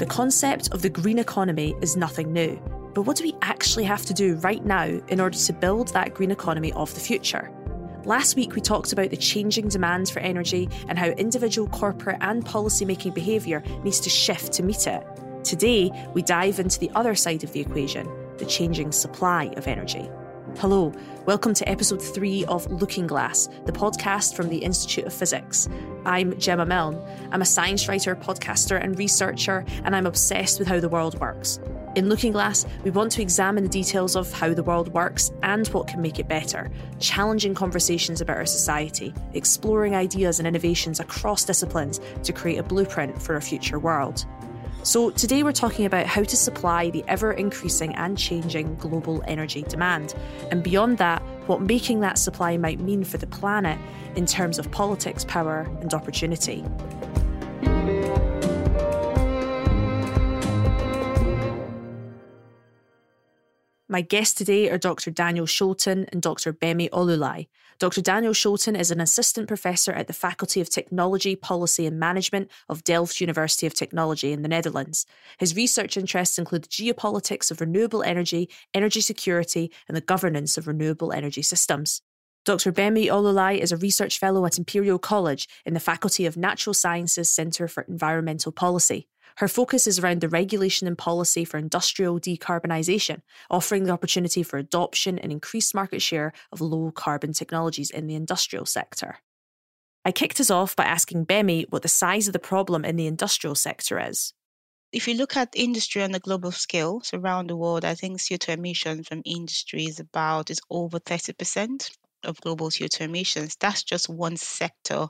The concept of the green economy is nothing new. But what do we actually have to do right now in order to build that green economy of the future? Last week, we talked about the changing demands for energy and how individual corporate and policy-making behaviour needs to shift to meet it. Today, we dive into the other side of the equation the changing supply of energy. Hello, welcome to episode three of Looking Glass, the podcast from the Institute of Physics. I'm Gemma Milne. I'm a science writer, podcaster, and researcher, and I'm obsessed with how the world works. In Looking Glass, we want to examine the details of how the world works and what can make it better, challenging conversations about our society, exploring ideas and innovations across disciplines to create a blueprint for a future world. So, today we're talking about how to supply the ever increasing and changing global energy demand. And beyond that, what making that supply might mean for the planet in terms of politics, power, and opportunity. My guests today are Dr. Daniel Scholten and Dr. Bemi Oluleye. Dr. Daniel Scholten is an assistant professor at the Faculty of Technology, Policy and Management of Delft University of Technology in the Netherlands. His research interests include the geopolitics of renewable energy, energy security, and the governance of renewable energy systems. Dr. Bemi Oluleye is a research fellow at Imperial College in the Faculty of Natural Sciences Centre for Environmental Policy. Her focus is around the regulation and policy for industrial decarbonisation, offering the opportunity for adoption and increased market share of low carbon technologies in the industrial sector. I kicked us off by asking Bemi what the size of the problem in the industrial sector is. If you look at industry on a global scale, so around the world, I think CO2 emissions from industry is about is over 30% of global CO2 emissions. That's just one sector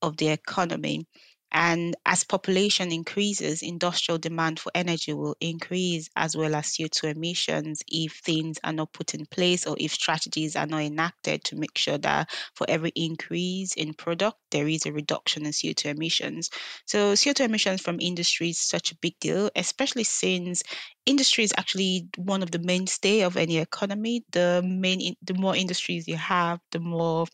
of the economy. And as population increases, industrial demand for energy will increase as well as CO2 emissions if things are not put in place or if strategies are not enacted to make sure that for every increase in product, there is a reduction in CO2 emissions. So, CO2 emissions from industry is such a big deal, especially since industry is actually one of the mainstay of any economy. The main, the more industries you have, the more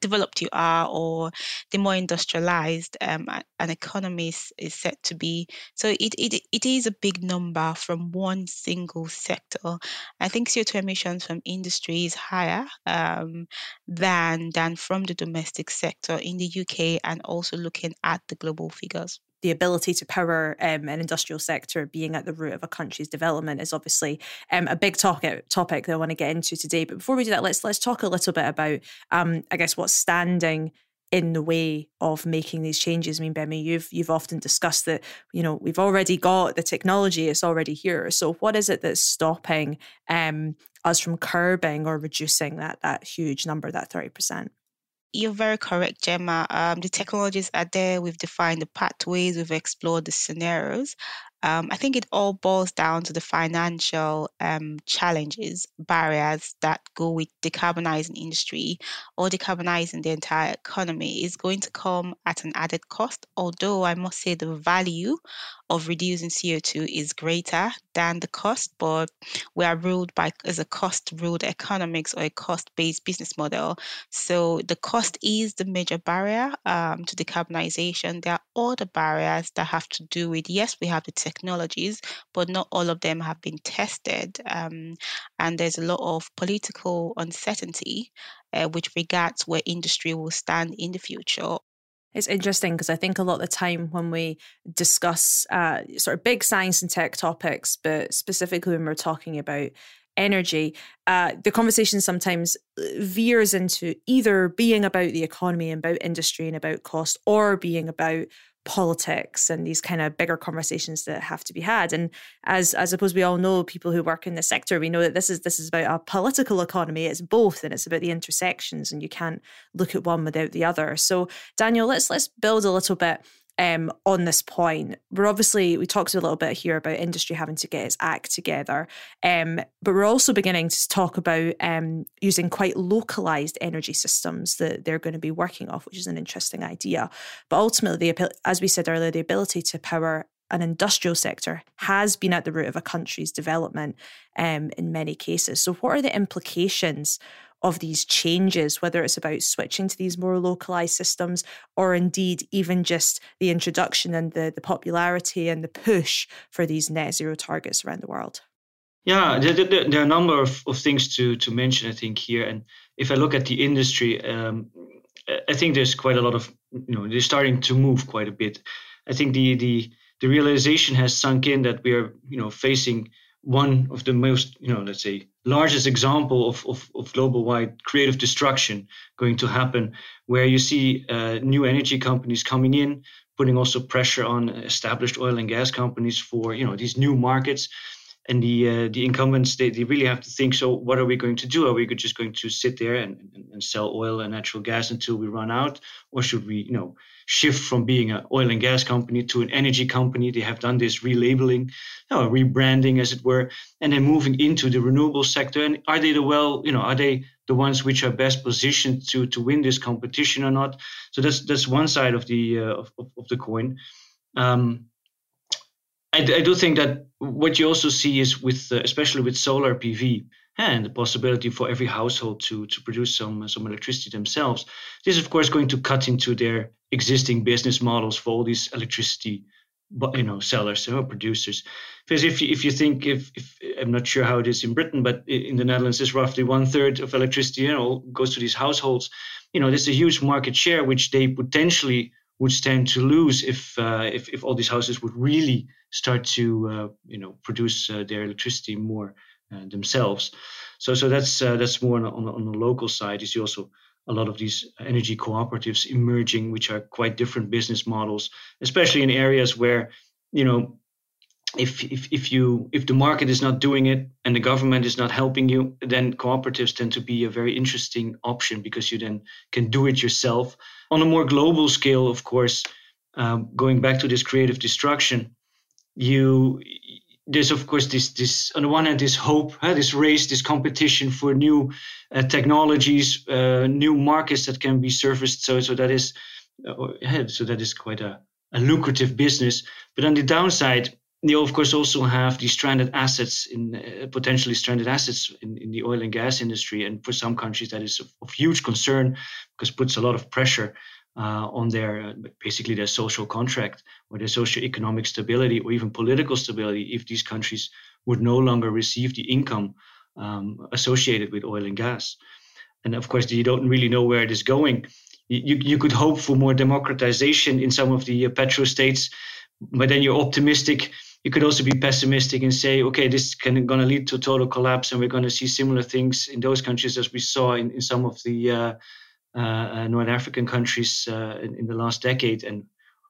developed you are or the more industrialized um, an economy is, is set to be. So it, it, it is a big number from one single sector. I think CO2 emissions from industry is higher um, than, than from the domestic sector in the UK and also looking at the global figures the ability to power um, an industrial sector being at the root of a country's development is obviously um, a big topic topic that I want to get into today. But before we do that, let's let's talk a little bit about um, I guess what's standing in the way of making these changes. I mean, Bemi, you've you've often discussed that you know we've already got the technology; it's already here. So, what is it that's stopping um, us from curbing or reducing that that huge number, that thirty percent? You're very correct, Gemma. Um, the technologies are there. We've defined the pathways. We've explored the scenarios. Um, I think it all boils down to the financial um, challenges, barriers that go with decarbonizing industry or decarbonizing the entire economy is going to come at an added cost. Although I must say the value of reducing CO2 is greater than the cost, but we are ruled by as a cost ruled economics or a cost based business model. So the cost is the major barrier um, to decarbonization. There are other barriers that have to do with yes, we have the technologies, but not all of them have been tested. Um, and there's a lot of political uncertainty uh, with regards where industry will stand in the future it's interesting because I think a lot of the time when we discuss uh, sort of big science and tech topics, but specifically when we're talking about energy, uh, the conversation sometimes uh, veers into either being about the economy and about industry and about cost or being about politics and these kind of bigger conversations that have to be had. And as i suppose we all know people who work in the sector we know that this is this is about a political economy. It's both and it's about the intersections and you can't look at one without the other. So daniel let's let's build a little bit um, on this point. We're obviously, we talked a little bit here about industry having to get its act together, um, but we're also beginning to talk about um, using quite localized energy systems that they're going to be working off, which is an interesting idea. But ultimately, the, as we said earlier, the ability to power an industrial sector has been at the root of a country's development um, in many cases. So, what are the implications of these changes, whether it's about switching to these more localized systems or indeed even just the introduction and the, the popularity and the push for these net zero targets around the world? Yeah, there, there, are a number of, of things to, to mention, I think, here. And if I look at the industry, um, I think there's quite a lot of, you know, they're starting to move quite a bit. I think the, the, the realization has sunk in that we are, you know, facing one of the most, you know, let's say, largest example of, of, of global wide creative destruction going to happen, where you see uh, new energy companies coming in, putting also pressure on established oil and gas companies for, you know, these new markets and the uh, the incumbents they, they really have to think so what are we going to do? Are we just going to sit there and, and, and, sell oil and natural gas until we run out? Or should we you know shift from being an oil and gas company to an energy company? They have done this relabeling you know, rebranding as it were and then moving into the renewable sector. And are they the well you know are they the ones which are best positioned to to win this competition or not? So that's that's one side of the uh, of, of the coin. Um, I, I, do think that what you also see is with, uh, especially with solar PV and the possibility for every household to to produce some some electricity themselves. This is of course going to cut into their existing business models for all these electricity, you know sellers or producers. Because if you, if you think if, if I'm not sure how it is in Britain, but in the Netherlands, is roughly one third of electricity you know goes to these households. You know, there's a huge market share which they potentially would stand to lose if uh, if, if all these houses would really start to uh, you know produce uh, their electricity more uh, themselves. So so that's that's more on, on, on the local side. You see also a lot of these energy cooperatives emerging, which are quite different business models, especially in areas where you know if, if if you if the market is not doing it and the government is not helping you, then cooperatives tend to be a very interesting option because you then can do it yourself on a more global scale, of course, um, going back to this creative destruction, you there's of course this this on the one hand this hope, uh, this race, this competition for new uh, technologies, uh, new markets that can be surfaced. So so that is uh, so that is quite a, a lucrative business. But on the downside, you of course also have the stranded assets in uh, potentially stranded assets in, in the oil and gas industry and for some countries that is of, of huge concern because puts a lot of pressure uh, on their basically their social contract or their socio-economic stability or even political stability if these countries would no longer receive the income um, associated with oil and gas. And of course you don't really know where it is going. You, you could hope for more democratization in some of the uh, petro states but then you're optimistic. You could also be pessimistic and say, okay, this is going to lead to total collapse, and we're going to see similar things in those countries as we saw in, in some of the uh North African countries uh, in, in, the last decade, and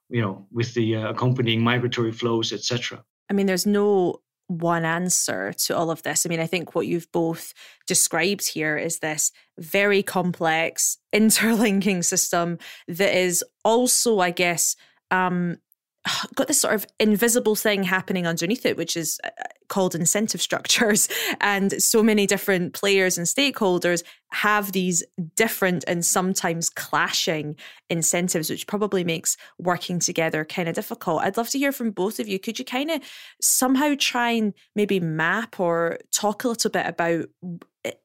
you know, with the uh, accompanying migratory flows, etc. I mean, there's no one answer to all of this. I mean, I think what you've both described here is this very complex interlinking system that is also, I guess, um, got this sort of invisible thing happening underneath it, which is uh, called incentive structures. And so many different players and stakeholders have these different and sometimes clashing incentives, which probably makes working together kind of difficult. I'd love to hear from both of you. Could you kind of somehow try and maybe map or talk a little bit about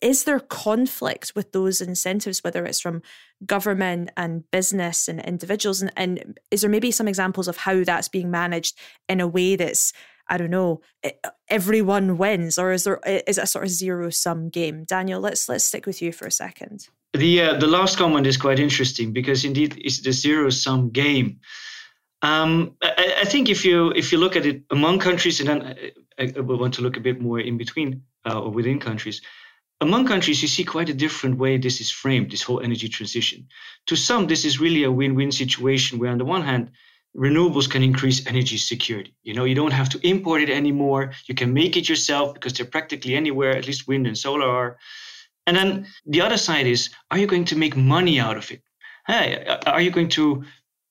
is there conflict with those incentives, whether it's from government and business and individuals? And, and is there maybe some examples of how that's being managed in a way that's I don't know, everyone wins, or is there is it a sort of zero sum game? Daniel, let's let's stick with you for a second. The uh, the last comment is quite interesting because indeed it's the zero sum game. Um, I, I, think if you if you look at it among countries, and then I, I want to look a bit more in between uh, or within countries. Among countries, you see quite a different way this is framed, this whole energy transition. To some, this is really a win-win situation where, on the one hand, renewables can increase energy security. You know, you don't have to import it anymore. You can make it yourself because they're practically anywhere, at least wind and solar are. And then the other side is, are you going to make money out of it? Hey, are you going to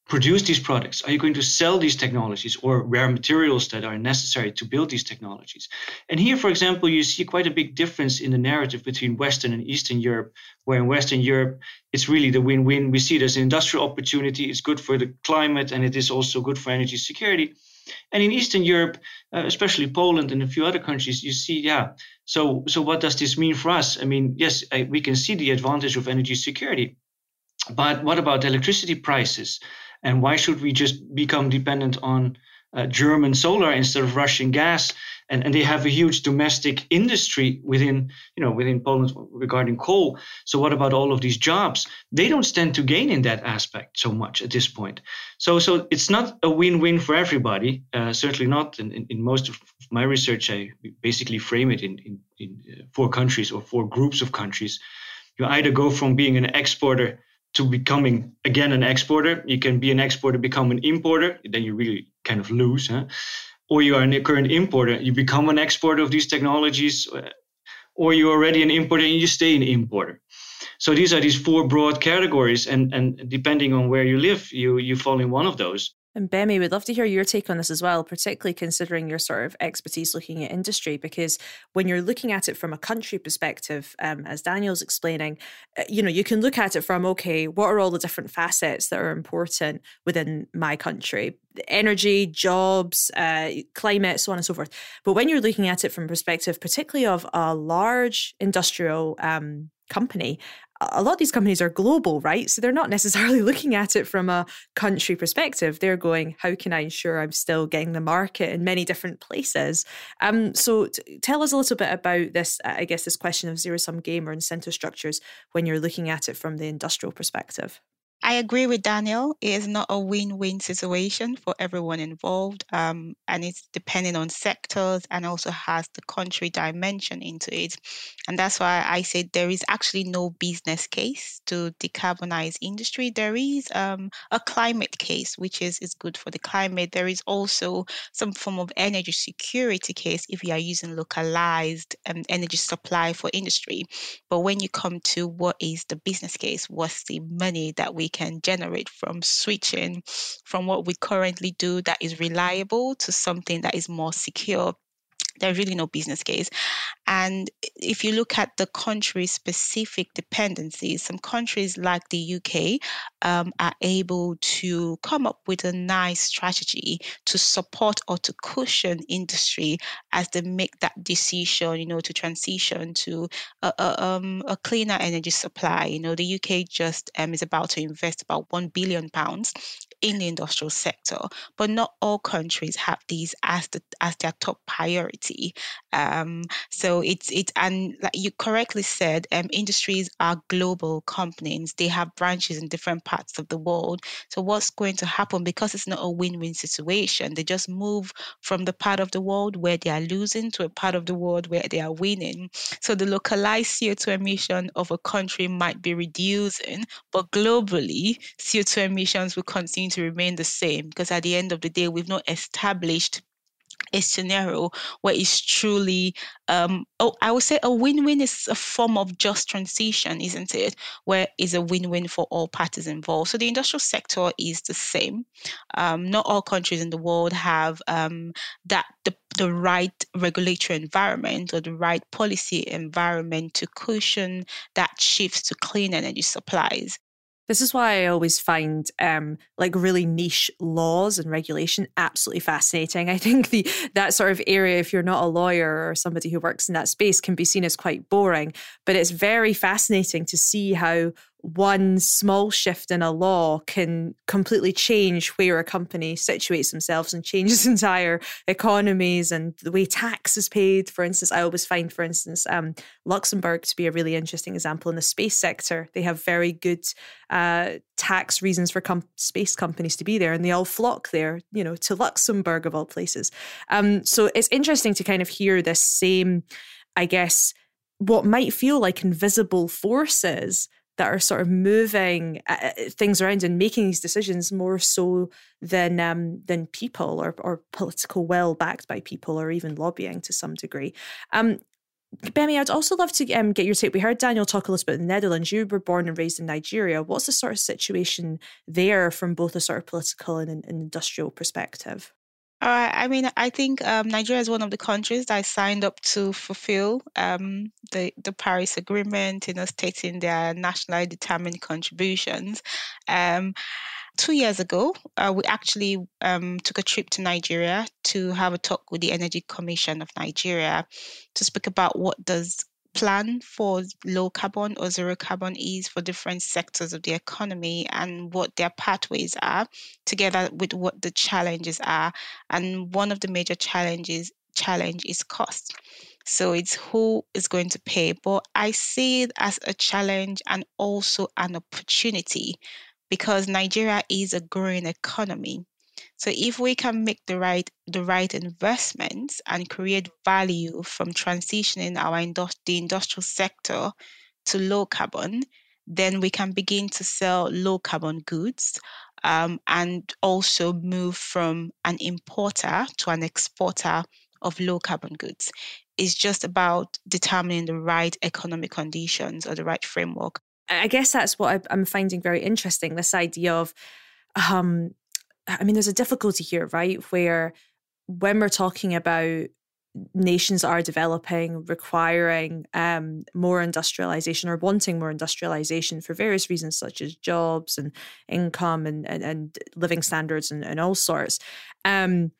produce these products? Are you going to sell these technologies or rare materials that are necessary to build these technologies? And here, for example, you see quite a big difference in the narrative between Western and Eastern Europe, where in Western Europe, it's really the win win. We see it as an industrial opportunity, it's good for the climate, and it is also good for energy security. And in Eastern Europe, uh, especially Poland and a few other countries, you see, yeah. So, so what does this mean for us? I mean, yes, I, we can see the advantage of energy security, but what about electricity prices? And why should we just become dependent on uh, German solar instead of Russian gas? And, and they have a huge domestic industry within, you know, within Poland regarding coal. So what about all of these jobs? They don't stand to gain in that aspect so much at this point. So so it's not a win-win for everybody. Uh, certainly not. In, in, in, most of my research, I basically frame it in in, in uh, four countries or four groups of countries. You either go from being an exporter to becoming again an exporter. You can be an exporter, become an importer, then you really kind of lose. Huh? Or you are a current importer, you become an exporter of these technologies, uh, or you're already an importer and you stay an importer. So these are these four broad categories, and and depending on where you live, you you fall in one of those. And Bemi, we'd love to hear your take on this as well, particularly considering your sort of expertise looking at industry, because when you're looking at it from a country perspective, um, as Daniel's explaining, uh, you know, you can look at it from, okay, what are all the different facets that are important within my country? Energy, jobs, uh, climate, so on and so forth. But when you're looking at it from perspective, particularly of a large industrial um, company a lot of these companies are global, right? So they're not necessarily looking at it from a country perspective. They're going, how can I ensure I'm still getting the market in many different places? Um, so t- tell us a little bit about this, I guess, this question of zero sum game or incentive structures when you're looking at it from the industrial perspective. I agree with Daniel. It is not a win-win situation for everyone involved, um, and it's depending on sectors and also has the country dimension into it. And that's why I say there is actually no business case to decarbonize industry. There is um, a climate case, which is is good for the climate. There is also some form of energy security case if you are using localized um, energy supply for industry. But when you come to what is the business case, what's the money that we can generate from switching from what we currently do that is reliable to something that is more secure there's really no business case. And if you look at the country specific dependencies, some countries like the UK um, are able to come up with a nice strategy to support or to cushion industry as they make that decision, you know, to transition to a, a, um, a cleaner energy supply. You know, the UK just um, is about to invest about 1 billion pounds in the industrial sector, but not all countries have these as the as their top priority. Um, so it's it and like you correctly said, um, industries are global companies. They have branches in different parts of the world. So what's going to happen because it's not a win-win situation? They just move from the part of the world where they are losing to a part of the world where they are winning. So the localized CO2 emission of a country might be reducing, but globally CO2 emissions will continue to remain the same because at the end of the day, we've not established a scenario where it's truly um oh i would say a win-win is a form of just transition isn't it? Where it's a win-win for all parties involved. So the industrial sector is the same. Um, not all countries in the world have um, that the, the right regulatory environment or the right policy environment to cushion that shift to clean energy supplies this is why I always find um, like really niche laws and regulation absolutely fascinating. I think the that sort of area, if you're not a lawyer or somebody who works in that space, can be seen as quite boring. But it's very fascinating to see how one small shift in a law can completely change where a company situates themselves and changes entire economies and the way tax is paid. For instance, I always find, for instance, um, Luxembourg to be a really interesting example in the space sector. They have very good uh, tax reasons for com- space companies to be there, and they all flock there, you know, to Luxembourg of all places. Um, so it's interesting to kind of hear this same, I guess, what might feel like invisible forces that are sort of moving uh, uh, things around and making these decisions more so than um, than people or, or political will backed by people or even lobbying to some degree. Um, Bemi, I'd also love to um, get your take. We heard Daniel talk a little bit in the Netherlands. You were born and raised in Nigeria. What's the sort of situation there from both a sort of political and an industrial perspective? Uh, I mean, I think um, Nigeria is one of the countries that signed up to fulfill um, the the Paris Agreement, you know, stating their nationally determined contributions. Um, two years ago, uh, we actually um, took a trip to Nigeria to have a talk with the Energy Commission of Nigeria to speak about what does plan for low carbon or zero carbon is for different sectors of the economy and what their pathways are together with what the challenges are. And one of the major challenges challenge is cost. So it's who is going to pay. But i see it as a challenge and also an opportunity because Nigeria is a growing economy. So if we can make the right the right investments and create value from transitioning our the industrial sector to low carbon, then we can begin to sell low carbon goods um, and also move from an importer to an exporter of low carbon goods. It's just about determining the right economic conditions or the right framework I guess that's what I'm finding very interesting this idea of, um, I mean, there's a difficulty here, right? Where when we're talking about nations are developing, requiring um, more industrialization or wanting more industrialization for various reasons, such as jobs and income and, and, and living standards and, and all sorts. Um,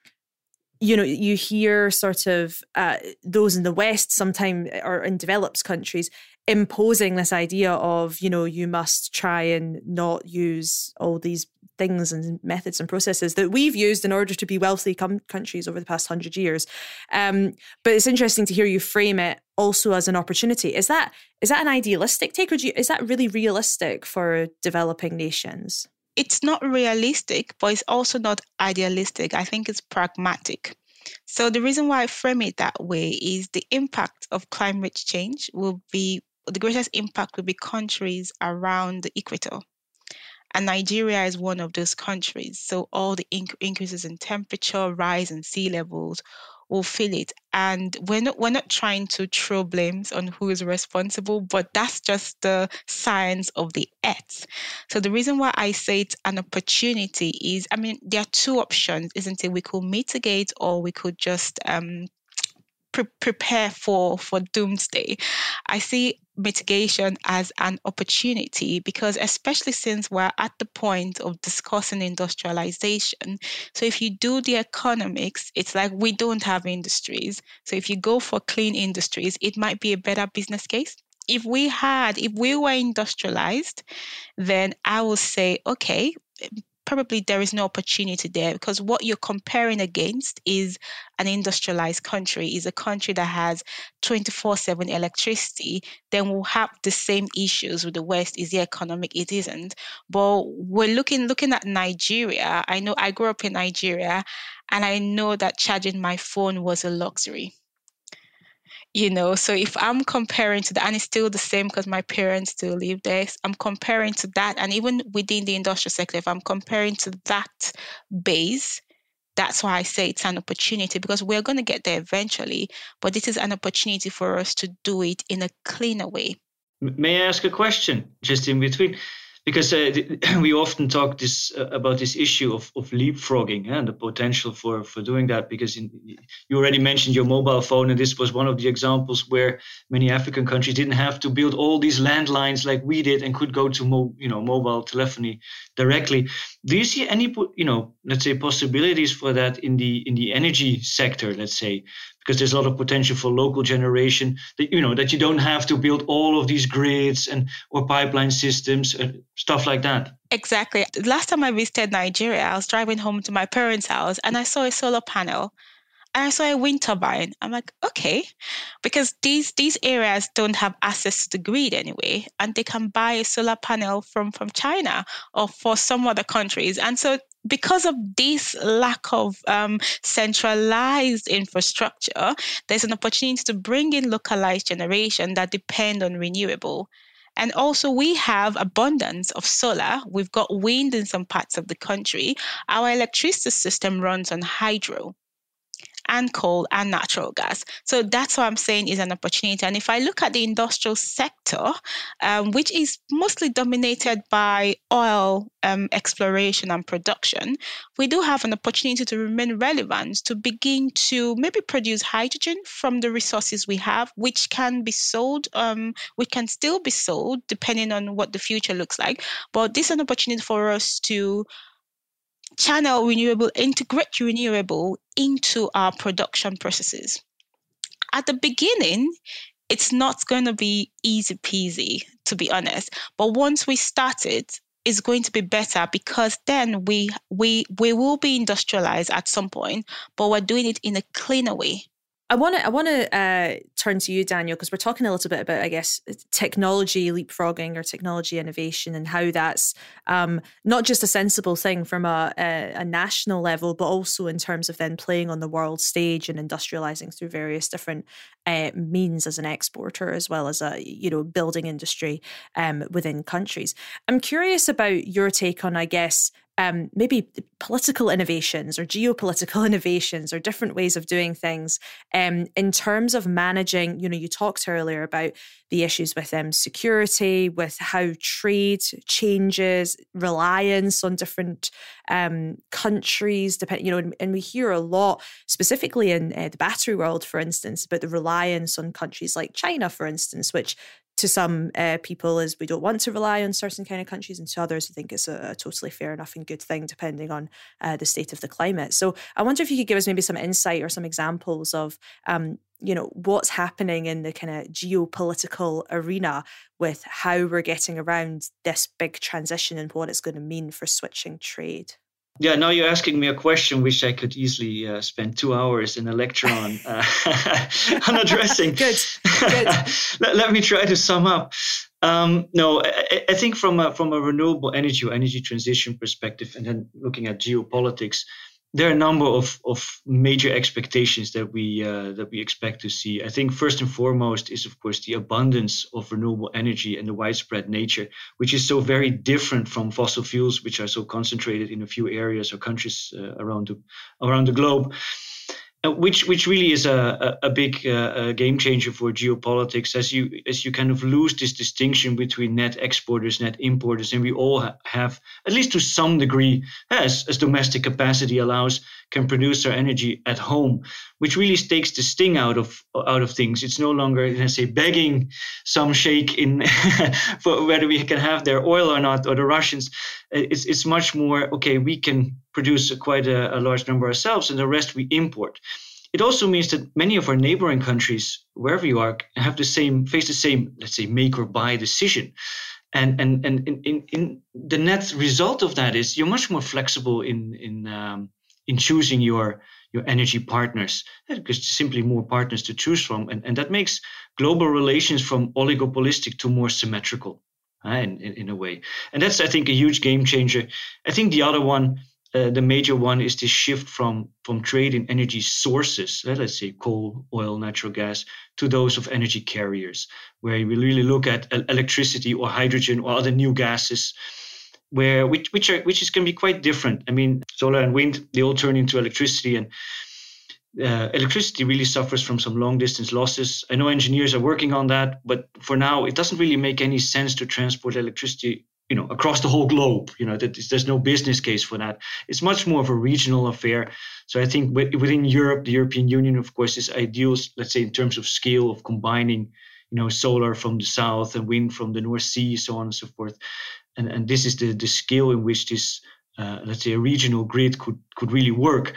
you know, you hear sort of uh, those in the West, sometimes or in developed countries, imposing this idea of you know you must try and not use all these things and methods and processes that we've used in order to be wealthy com- countries over the past hundred years. Um, but it's interesting to hear you frame it also as an opportunity. Is that is that an idealistic take, or you, is that really realistic for developing nations? It's not realistic, but it's also not idealistic. I think it's pragmatic. So the reason why I frame it that way is the impact of climate change will be the greatest impact will be countries around the equator. And Nigeria is one of those countries. So all the inc- increases in temperature, rise in sea levels will feel it. And we're not we're not trying to throw blames on who is responsible, but that's just the science of the earth. So the reason why I say it's an opportunity is, I mean, there are two options, isn't it? We could mitigate or we could just um, pre- prepare for for doomsday. I see mitigation as an opportunity because especially since we're at the point of discussing industrialization so if you do the economics it's like we don't have industries so if you go for clean industries it might be a better business case if we had if we were industrialized then i will say okay probably there is no opportunity there because what you're comparing against is an industrialized country is a country that has 24/7 electricity then we'll have the same issues with the west is the economic? It isn't. But we're looking looking at Nigeria. I know I grew up in Nigeria and I know that charging my phone was a luxury you know so if i'm comparing to that and it's still the same because my parents still live there i'm comparing to that and even within the industrial sector if i'm comparing to that base that's why i say it's an opportunity because we're going to get there eventually but this is an opportunity for us to do it in a cleaner way. May i ask a question just in between because uh, we often talk this uh, about this issue of, of leapfrogging and the potential for for doing that. Because in, you already mentioned your mobile phone and this was one of the examples where many african countries didn't have to build all these landlines like we did and could go to mo- you know mobile telephony directly. Do you see any you know let's say possibilities for that in the in the energy sector let's say because there's a lot of potential for local generation that you know that you don't have to build all of these grids and or pipeline systems and stuff like that exactly last time i visited nigeria i was driving home to my parents house and i saw a solar panel and I saw a wind turbine. I'm like, okay, because these these areas don't have access to the grid anyway, and they can buy a solar panel from from China or for some other countries. And so because of this lack of um, centralized infrastructure, there's an opportunity to bring in localized generation that depend on renewable. And also, we have abundance of solar. We've got wind in some parts of the country. Our electricity system runs on hydro. And coal and natural gas. So that's what I'm saying is an opportunity. And if I look at the industrial sector, um, which is mostly dominated by oil um, exploration and production, we do have an opportunity to remain relevant to begin to maybe produce hydrogen from the resources we have, which can be sold, um, which can still be sold depending on what the future looks like. But this is an opportunity for us to channel renewable, integrate renewable into our production processes. At the beginning, it's not going to be easy peasy, to be honest. But once we start it, it's going to be better because then we we we will be industrialized at some point, but we're doing it in a cleaner way. I want to I want to uh, turn to you, Daniel, because we're talking a little bit about, I guess, technology leapfrogging or technology innovation and how that's um, not just a sensible thing from a, a, a, national level, but also in terms of then playing on the world stage and industrializing through various different uh, means as an exporter as well as a you know building industry um, within countries. I'm curious about your take on, I guess, um, maybe political innovations or geopolitical innovations or different ways of doing things um, in terms of managing you know you talked earlier about the issues with um, security with how trade changes reliance on different um, countries depend you know and, and, we hear a lot specifically in uh, the battery world for instance about the reliance on countries like china for instance which to some uh, people is we don't want to rely on certain kind of countries and to others I think it's a, a totally fair enough and good thing depending on uh, the state of the climate. So i wonder if you could give us maybe some insight or some examples of um, you know what's happening in the kind of geopolitical arena with how we're getting around this big transition and what it's going to mean for switching trade yeah, now you're asking me a question which I could easily uh, spend two hours in a lecture on uh, on addressing. Good. Good. let, let, me try to sum up. Um, no, I, I, think from a, from a renewable energy or energy transition perspective, and then looking at geopolitics, there are a number of, of major expectations that we uh, that we expect to see. I think first and foremost is of course the abundance of renewable energy and the widespread nature, which is so very different from fossil fuels, which are so concentrated in a few areas or countries uh, around the around the globe. Uh, which which really is a a, big uh, game changer for geopolitics as you as you kind of lose this distinction between net exporters net importers and we all ha- have at least to some degree as as domestic capacity allows can produce our energy at home which really takes the sting out of out of things. It's no longer let's say begging some sheikh in for whether we can have their oil or not or the Russians. It's it's much more okay we can produce quite a, a large number ourselves, and the rest we import. It also means that many of our neighboring countries, wherever you are, have the same face the same, let's say, make or buy decision. And and and in, in, in the net result of that is you're much more flexible in in um, in choosing your your energy partners because simply more partners to choose from and, and that makes global relations from oligopolistic to more symmetrical uh, in, in, in a way and that's i think a huge game changer i think the other one uh, the major one is the shift from from trade in energy sources, let's say coal, oil, natural gas, to those of energy carriers, where we really look at electricity or hydrogen or other new gases, where which which are which is can be quite different. I mean, solar and wind they all turn into electricity, and uh, electricity really suffers from some long distance losses. I know engineers are working on that, but for now, it doesn't really make any sense to transport electricity you know across the whole globe you know that there's no business case for that. It's much more of a regional affair. So i think within europe the european union of course is ideal let's say in terms of scale of combining you know solar from the south and wind from the north sea so on and so forth. And and this is the the scale in which this uh, let's say a regional grid could could really work.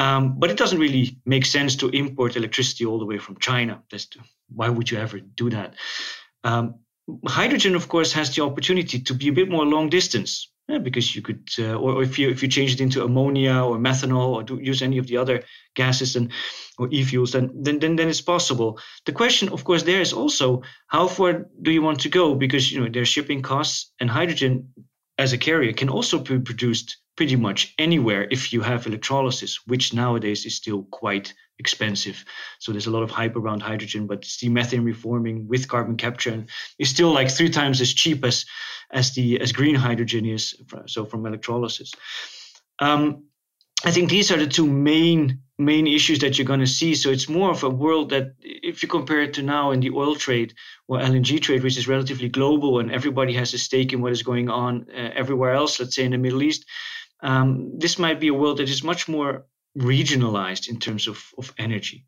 Um, but it doesn't really make sense to import electricity all the way from china. That's why would you ever do that? Um, hydrogen, of course, has the opportunity to be a bit more long distance yeah, because you could, uh, or, if you if you change it into ammonia or methanol or do, use any of the other gases and or e-fuels, then, then then then it's possible. The question, of course, there is also how far do you want to go because you know there's shipping costs and hydrogen as a carrier can also be produced pretty much anywhere if you have electrolysis, which nowadays is still quite expensive. So there's a lot of hype around hydrogen, but steam methane reforming with carbon capture is still like three times as cheap as as the as green hydrogen is. So from electrolysis, um, I think these are the two main main issues that you're going to see. So it's more of a world that, if you compare it to now in the oil trade or LNG trade, which is relatively global and everybody has a stake in what is going on uh, everywhere else, let's say in the Middle East, um, this might be a world that is much more regionalized in terms of, of energy.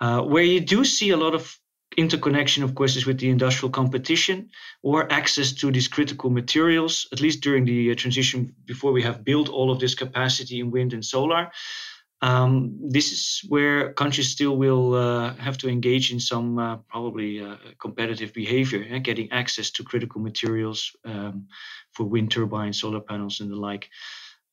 Uh, where you do see a lot of interconnection, of course, is with the industrial competition or access to these critical materials, at least during the uh, transition before we have built all of this capacity in wind and solar. Um, this is where countries still will uh, have to engage in some uh, probably uh, competitive behavior, eh? getting access to critical materials um, for wind turbines, solar panels, and the like.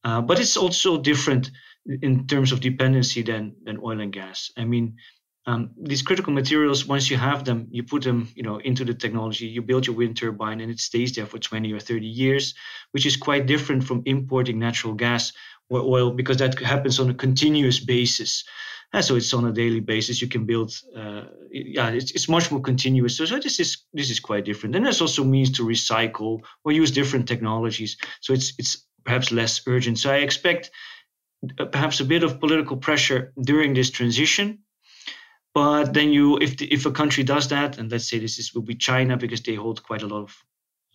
Uh, but it's also different in terms of dependency than than oil and gas. I mean, um, these critical materials, once you have them, you put them, you know, into the technology. You build your wind turbine, and it stays there for 20 or 30 years, which is quite different from importing natural gas, or oil because that happens on a continuous basis. And so it's on a daily basis. You can build, uh, yeah, it's, it's much more continuous. So, so this is this is quite different. And there's also means to recycle or use different technologies. So it's it's perhaps less urgent. So I expect perhaps a bit of political pressure during this transition. But then you, if the, if a country does that, and let's say this is will be China because they hold quite a lot of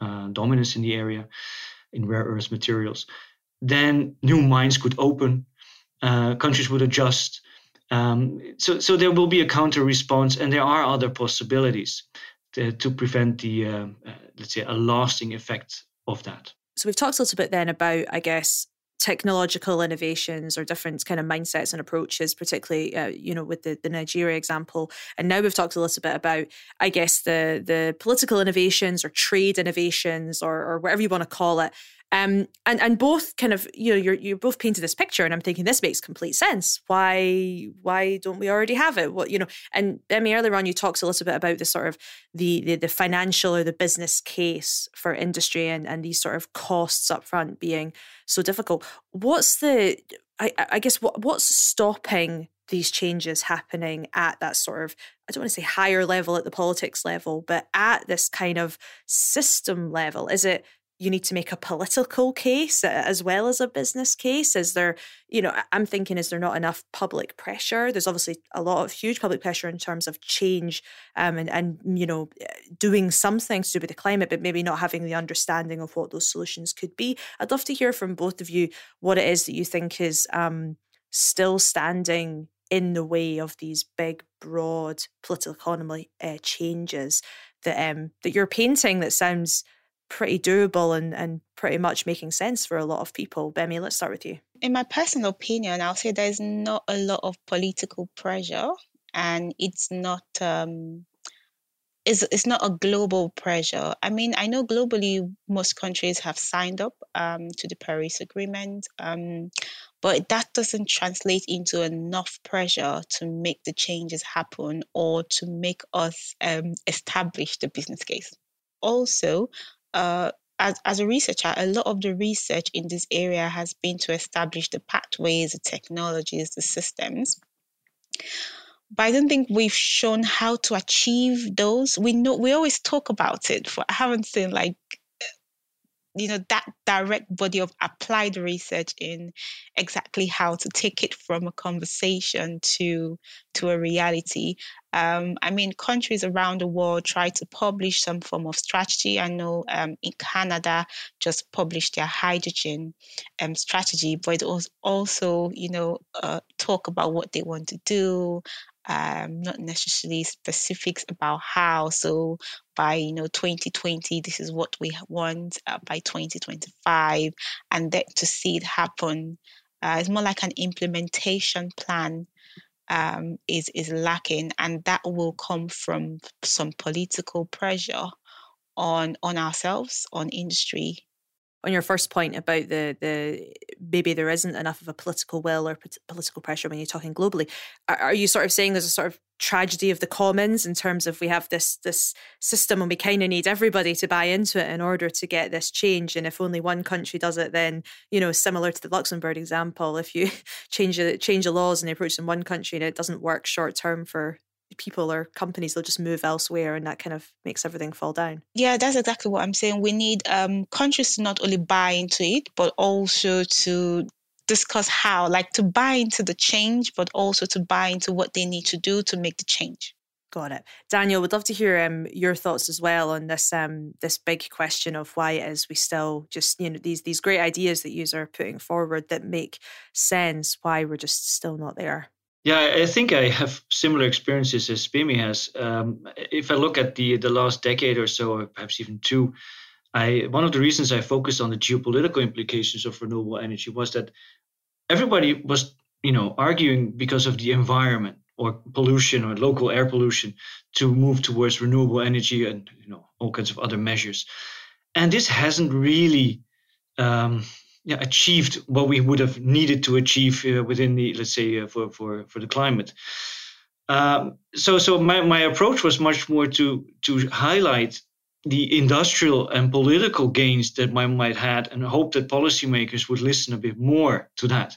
uh, dominance in the area in rare earth materials then new mines could open, uh, countries would adjust. Um, so, so there will be a counter response, and there are other possibilities to, to prevent the, uh, uh, let's say, a lasting effect of that. So we've talked a little bit then about, I guess, technological innovations or different kind of mindsets and approaches, particularly uh, you know with the, the Nigeria example. And now we've talked a little bit about, I guess, the the political innovations or trade innovations or, or whatever you want to call it. Um, and and both kind of you know you're you both painted this picture, and I'm thinking this makes complete sense. Why why don't we already have it? What you know? And Bemi earlier on, you talked a little bit about the sort of the the, the financial or the business case for industry and and these sort of costs up front being so difficult. What's the I, I guess what what's stopping these changes happening at that sort of I don't want to say higher level at the politics level, but at this kind of system level? Is it you need to make a political case as well as a business case? Is there you know i'm thinking is there not enough public pressure? There's obviously a lot of huge public pressure in terms of change um, and and you know doing something to do with the climate but maybe not having the understanding of what those solutions could be. I'd love to hear from both of you what it is that you think is um, still standing in the way of these big broad political economy uh, changes that um, that you're painting that sounds pretty doable and, and pretty much making sense for a lot of people. Bemi, let's start with you. In my personal opinion, I'll say there's not a lot of political pressure and it's not um, it's, it's not a global pressure. I mean, I know globally most countries have signed up um, to the Paris Agreement, um, but that doesn't translate into enough pressure to make the changes happen or to make us um, establish the business case. Also, uh, as, as a researcher, a lot of the research in this area has been to establish the pathways, the technologies, the systems. But I don't think we've shown how to achieve those. We know we always talk about it, but I haven't seen like you know that direct body of applied research in exactly how to take it from a conversation to to a reality. Um, i mean countries around the world try to publish some form of strategy. I know um, in canada just published their hydrogen um, strategy but it was also you know uh, talk about what they want to do um, not necessarily specifics about how. So by you know 2020, this is what we want. Uh, by 2025, and then to see it happen, uh, it's more like an implementation plan. Um, is is lacking, and that will come from some political pressure on on ourselves, on industry, on your first point about the the maybe there isn't enough of a political will or political pressure when you're talking globally, are, are, you sort of saying there's a sort of tragedy of the commons in terms of we have this this system and we kind of need everybody to buy into it in order to get this change, and if only one country does it, then you know similar to the Luxembourg example, if you change the change the laws and the approach in one country and it doesn't work short term for people or companies will just move elsewhere and that kind of makes everything fall down yeah that's exactly what i'm saying we need um, countries to not only buy into it but also to discuss how, like to buy into the change, but also to buy into what they need to do to make the change. Got it, Daniel. Would love to hear um, your thoughts as well on this um, this big question of why it is we still just you know these these great ideas that you are putting forward that make sense. Why we're just still not there. Yeah, I think I have similar experiences as Bemi has. Um, if I look at the the last decade or so, or perhaps even two, I one of the reasons I focused on the geopolitical implications of renewable energy was that everybody was you know arguing because of the environment or pollution or local air pollution to move towards renewable energy and you know all kinds of other measures and this hasn't really um, yeah, achieved what we would have needed to achieve uh, within the let's say uh, for, for for the climate um, so so my, my approach was much more to to highlight the industrial and political gains that we might had and hope that policymakers would listen a bit more to that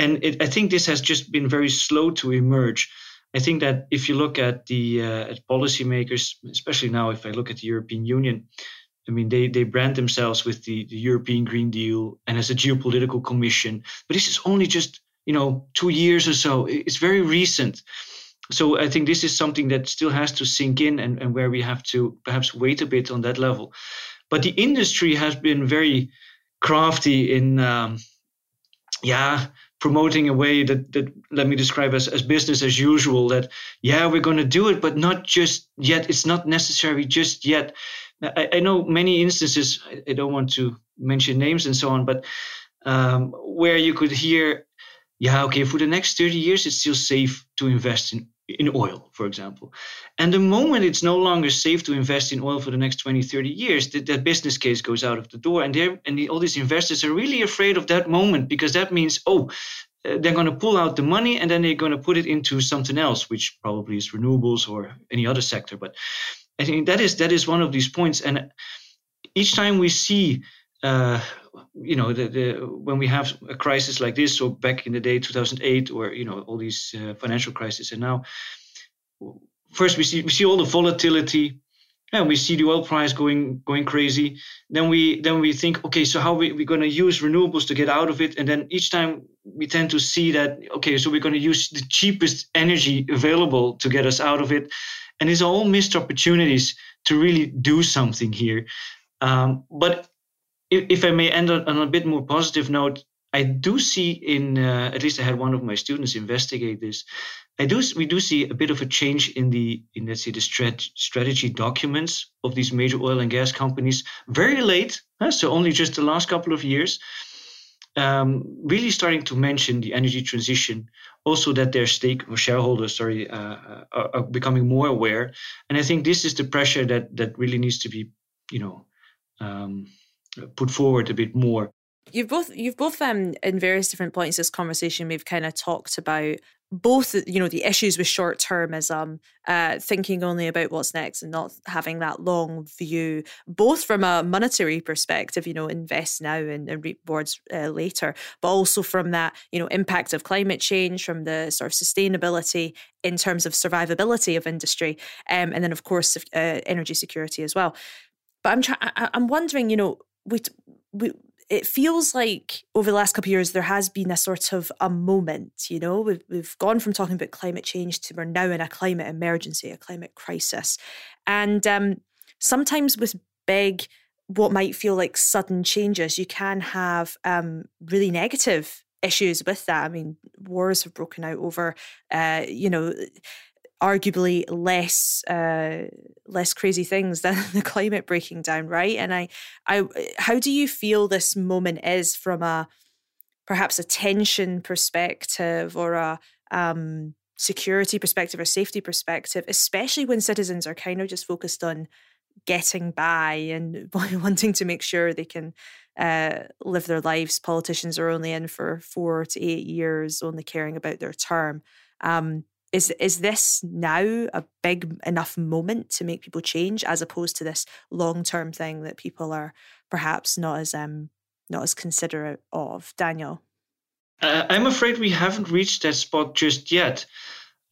and it, I think this has just been very slow to emerge. I think that if you look at the uh, at policymakers, especially now, if I look at the European Union, I mean they they brand themselves with the, the European Green Deal and as a geopolitical commission, but this is only just you know two years or so. It's very recent. So I think this is something that still has to sink in and, and where we have to perhaps wait a bit on that level. But the industry has been very crafty in um, yeah promoting a way that, that let me describe as, as business as usual that yeah we're going to do it but not just yet it's not necessary just yet i, I know many instances I, I, don't want to mention names and so on but um, where you could hear yeah okay for the next 30 years it's still safe to invest in in oil, for example. And the moment it's no longer safe to invest in oil for the next 20, 30 years, that, that business case goes out of the door. And, and the, all these investors are really afraid of that moment because that means, oh, uh, they're going to pull out the money and then they're going to put it into something else, which probably is renewables or any other sector. But I think that is that is one of these points. And each time we see uh, you know, the, the, when we have a crisis like this, or back in the day, 2008, or you know, all these uh, financial crises, and now, first we see we see all the volatility, and we see the oil price going going crazy. Then we then we think, okay, so how we we going to use renewables to get out of it? And then each time we tend to see that, okay, so we're going to use the cheapest energy available to get us out of it, and it's all missed opportunities to really do something here. Um, but if, if I may end on, a bit more positive note, I do see in uh, at least I had one of my students investigate this. I do we do see a bit of a change in the in let's say the strat, strategy documents of these major oil and gas companies very late, huh? so only just the last couple of years. Um, really starting to mention the energy transition, also that their stake or shareholders, sorry, uh, uh, are, are, becoming more aware. And I think this is the pressure that that really needs to be, you know, um, put forward a bit more. You've both you've both um in various different points this conversation we've kind of talked about both you know the issues with short termism uh thinking only about what's next and not having that long view both from a monetary perspective you know invest now and, and reap rewards uh, later but also from that you know impact of climate change from the sort of sustainability in terms of survivability of industry um, and then of course uh, energy security as well. But i'm trying i'm wondering you know we we it feels like over the last couple of years there has been a sort of a moment you know? We've, we've gone from talking about climate change to we're now in a climate emergency a climate crisis. And um, sometimes with big what might feel like sudden changes you can have um, really negative issues with that. I mean wars have broken out over uh, you know arguably less uh, less crazy things than the climate breaking down, right? And I, I, how do you feel this moment is from a perhaps a tension perspective or a um, security perspective or safety perspective, especially when citizens are kind of just focused on getting by and wanting to make sure they can uh, live their lives. Politicians are only in for four to eight years, only caring about their term. Um, is is this now a big enough moment to make people change as opposed to this long term thing that people are perhaps not as um not as considerate of? Daniel? Uh, i'm afraid we haven't reached that spot just yet.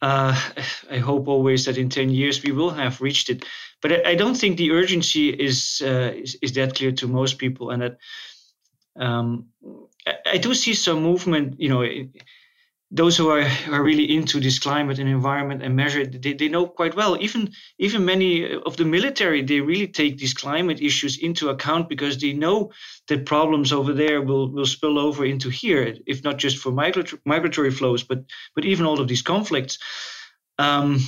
Uh, i hope always that in 10 years we will have reached it. But i, don't think the urgency is, uh, is, is that clear to most people and that Um, I, I, do see some movement. You know, those who are, are really into this climate and environment and measure it, they, they know quite well. Even even many of the military, they really take these climate issues into account because they know that problems over there will, will spill over into here, if not just for migratory, flows, but but even all of these conflicts. Um,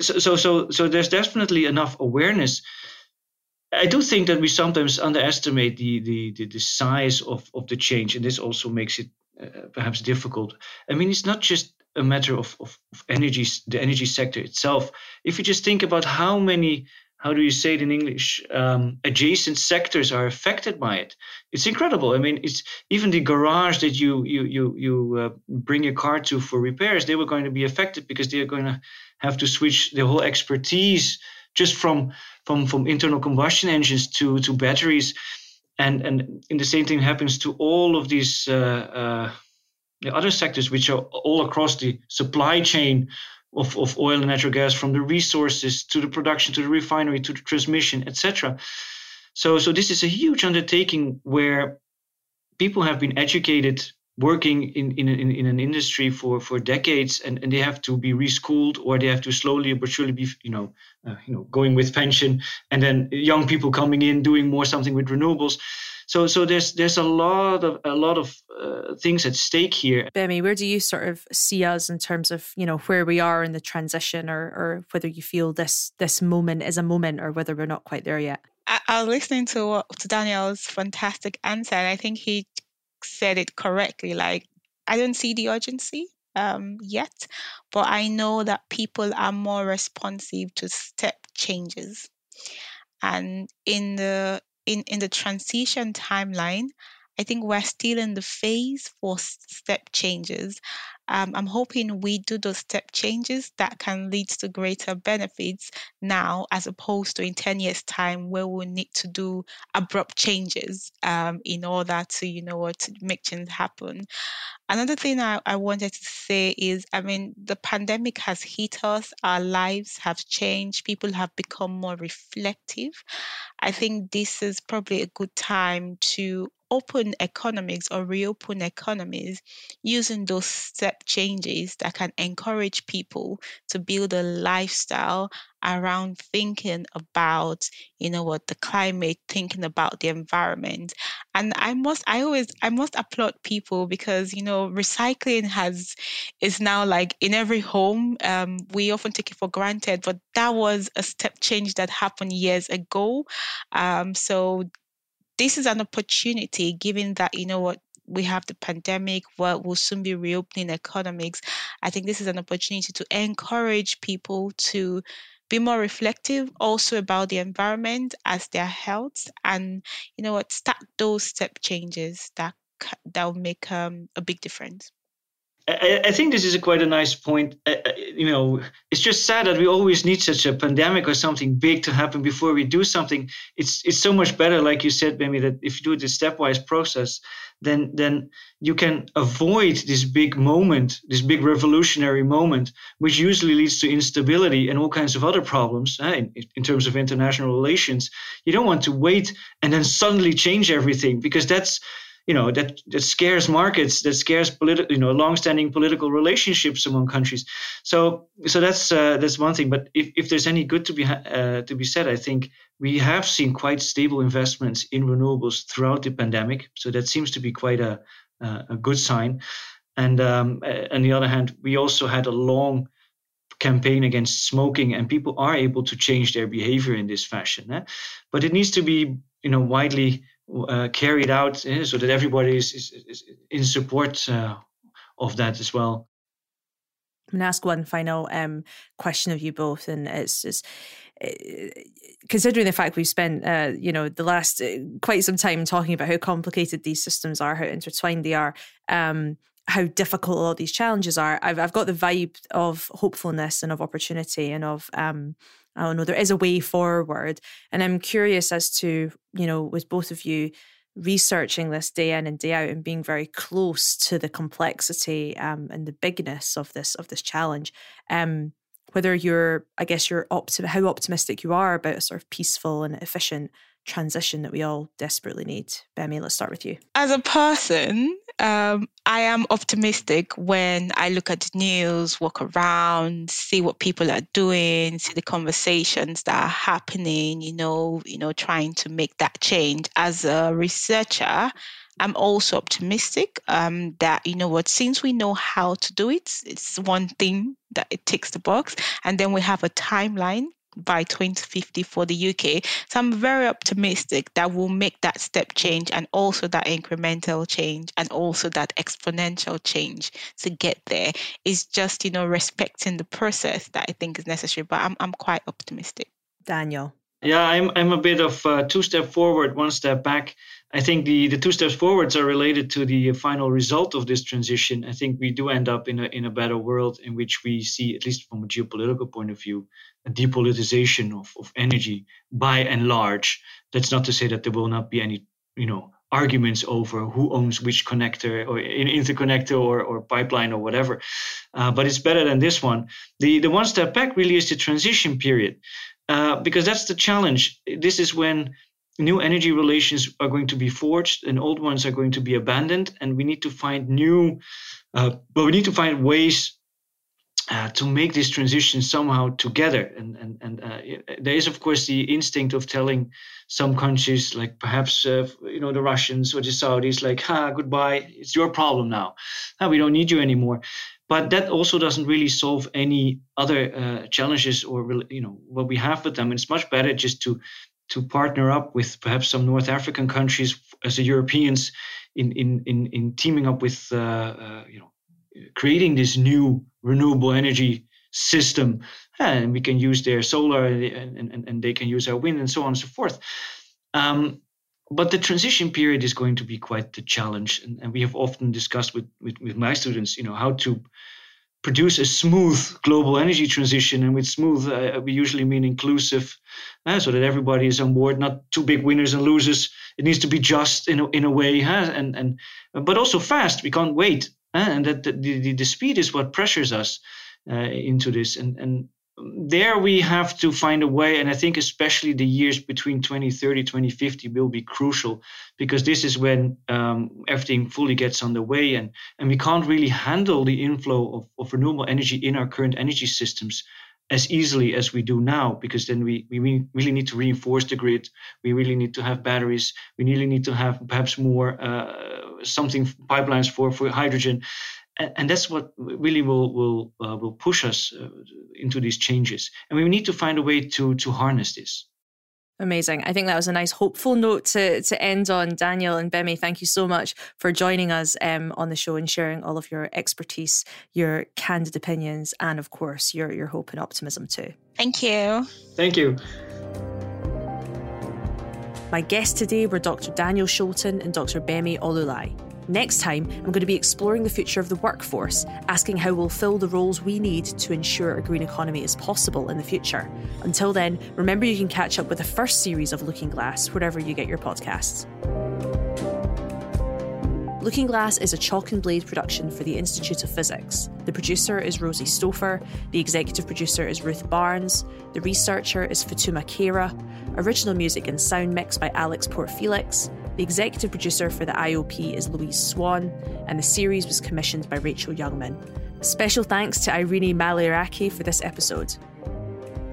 so, so so so there's definitely enough awareness. I do think that we sometimes underestimate the the the, the size of, of the change, and this also makes it uh, perhaps difficult. I mean, it's not just a matter of, of, of energy, the energy sector itself. If you just think about how many, how do you say it in English, um, adjacent sectors are affected by it, it's incredible. I mean, it's even the garage that you you you you uh, bring your car to for repairs. They were going to be affected because they are going to have to switch the whole expertise just from from from internal combustion engines to to batteries and and the same thing happens to all of these uh, uh, other sectors which are all across the supply chain of, of oil and natural gas from the resources to the production to the refinery to the transmission etc so so this is a huge undertaking where people have been educated working in, in, in, in, an industry for, for decades and, and they have to be reschooled or they have to slowly but surely be you know uh, you know going with pension and then young people coming in doing more something with renewables. So so there's there's a lot of a lot of uh, things at stake here. Bemi where do you sort of see us in terms of you know where we are in the transition or or whether you feel this this moment is a moment or whether we're not quite there yet? I, I was listening to to Daniel's fantastic answer, and I think he said it correctly. Like, I don't see the urgency um, yet, but I know that people are more responsive to step changes. And in the in, in the transition timeline, I think we're still in the phase for step changes. Um, I'm hoping we do those step changes that can lead to greater benefits now, as opposed to in 10 years' time, where we'll need to do abrupt changes um, in order to, you know, to make change happen. Another thing I, I wanted to say is I mean, the pandemic has hit us, our lives have changed, people have become more reflective. I think this is probably a good time to open economics or reopen economies using those step changes that can encourage people to build a lifestyle around thinking about you know what the climate thinking about the environment. And i must i always i must applaud people because you know recycling has is now like in every home. Um, we often take it for granted but that was a step change that happened years ago. Um, so this is an opportunity, given that, you know what, we have the pandemic, what will soon be reopening economics. I think this is an opportunity to encourage people to be more reflective also about the environment as their health and you know what start those step changes that that will make um, a big difference I, I, think this is a quite a nice point. Uh, you know, it's just sad that we always need such a pandemic or something big to happen before we do something. It's it's so much better, like you said, maybe that if you do the stepwise process, then then you can avoid this big moment, this big revolutionary moment, which usually leads to instability and all kinds of other problems uh, in, in terms of international relations. You don't want to wait and then suddenly change everything because that's you know that that scares markets that scares political you know long-standing political relationships among countries. So so that's uh, that's one thing. But if, if there's any good to be uh, to be said i think we have seen quite stable investments in renewables throughout the pandemic. So that seems to be quite a a good sign. And um, on the other hand we also had a long campaign against smoking and people are able to change their behavior in this fashion eh? but it needs to be you know widely uh, carried out uh, so that everybody is, is, is in support uh, of that as well. I'm going to ask one final um, question of you both, and it's just uh, considering the fact we've spent, uh, you know, the last uh, quite some time talking about how complicated these systems are, how intertwined they are, um, how difficult all these challenges are. I've I've got the vibe of hopefulness and of opportunity and of um, I don't know, there is a way forward. And I'm curious as to, you know, with both of you researching this day in and day out and being very close to the complexity um, and the bigness of this of this challenge. Um, whether you're, I guess you're optim- how optimistic you are about a sort of peaceful and efficient transition that we all desperately need? Bemi, let's start with you. As a person, um, I am optimistic when I look at the news, walk around, see what people are doing, see the conversations that are happening. You know, you know, trying to make that change. As a researcher, I'm also optimistic um, that you know what, since we know how to do it, it's one thing that it ticks the box, and then we have a timeline by 2050 for the UK. So I'm very optimistic that we'll make that step change and also that incremental change and also that exponential change to get there. It's just, you know, respecting the process that I think is necessary. But I'm I'm quite optimistic. Daniel. Yeah, I'm I'm a bit of uh, two step forward, one step back. I think the, the two steps forwards are related to the final result of this transition. I think we do end up in a in a better world in which we see, at least from a geopolitical point of view, a depoliticization of, of energy by and large. That's not to say that there will not be any, you know, arguments over who owns which connector or interconnector or, or pipeline or whatever. Uh, but it's better than this one. The the one step back really is the transition period, uh, because that's the challenge. This is when new energy relations are going to be forged and old ones are going to be abandoned and we need to find new uh, but we need to find ways uh, to make this transition somehow together. And and, and uh, there is of course the instinct of telling some countries like perhaps uh, you know the russians or the saudis like ha goodbye it's your problem now. Ah, we don't need you anymore. But that also doesn't really solve any other uh, challenges or you know what we have with them. It's much better just to to partner up with perhaps some North African countries as Europeans in in in, in teaming up with uh, uh, you know creating this new renewable energy system. And we can use their solar and, and, and they can use our wind and so on and so forth. Um, but the transition period is going to be quite the challenge. And, and we have often discussed with, with, with my students you know how to produce a smooth global energy transition. And with smooth, uh, we usually mean inclusive, uh, so that everybody is on board, not too big winners and losers. It needs to be just in a, in a way, and and but also fast. We can't wait, uh, and that the, the, the speed is what pressures us uh, into this. And and there we have to find a way and i think especially the years between 2030 2050 will be crucial because this is when um, everything fully gets underway and, and we can't really handle the inflow of, of renewable energy in our current energy systems as easily as we do now because then we, we really need to reinforce the grid we really need to have batteries we really need to have perhaps more uh, something pipelines for for hydrogen and that's what really will will uh, will push us uh, into these changes and we need to find a way to to harness this Amazing. I think that was a nice, hopeful note to, to end on. Daniel and Bemi, thank you so much for joining us um, on the show and sharing all of your expertise, your candid opinions, and of course, your, your hope and optimism too. Thank you. Thank you. My guests today were Dr. Daniel Scholten and Dr. Bemi Oluleye. Next time, I'm going to be exploring the future of the workforce, asking how we'll fill the roles we need to ensure a green economy is possible in the future. Until then, remember you can catch up with the first series of Looking Glass wherever you get your podcasts. Looking Glass is a chalk and blade production for the Institute of Physics. The producer is Rosie Stouffer, the executive producer is Ruth Barnes, the researcher is Fatuma Kera, original music and sound mix by Alex Portfelix, the executive producer for the IOP is Louise Swan, and the series was commissioned by Rachel Youngman. Special thanks to Irene Maliraki for this episode.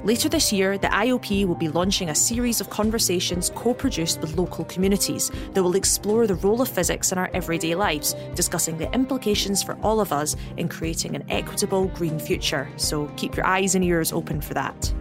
Later this year, the IOP will be launching a series of conversations co produced with local communities that will explore the role of physics in our everyday lives, discussing the implications for all of us in creating an equitable green future. So keep your eyes and ears open for that.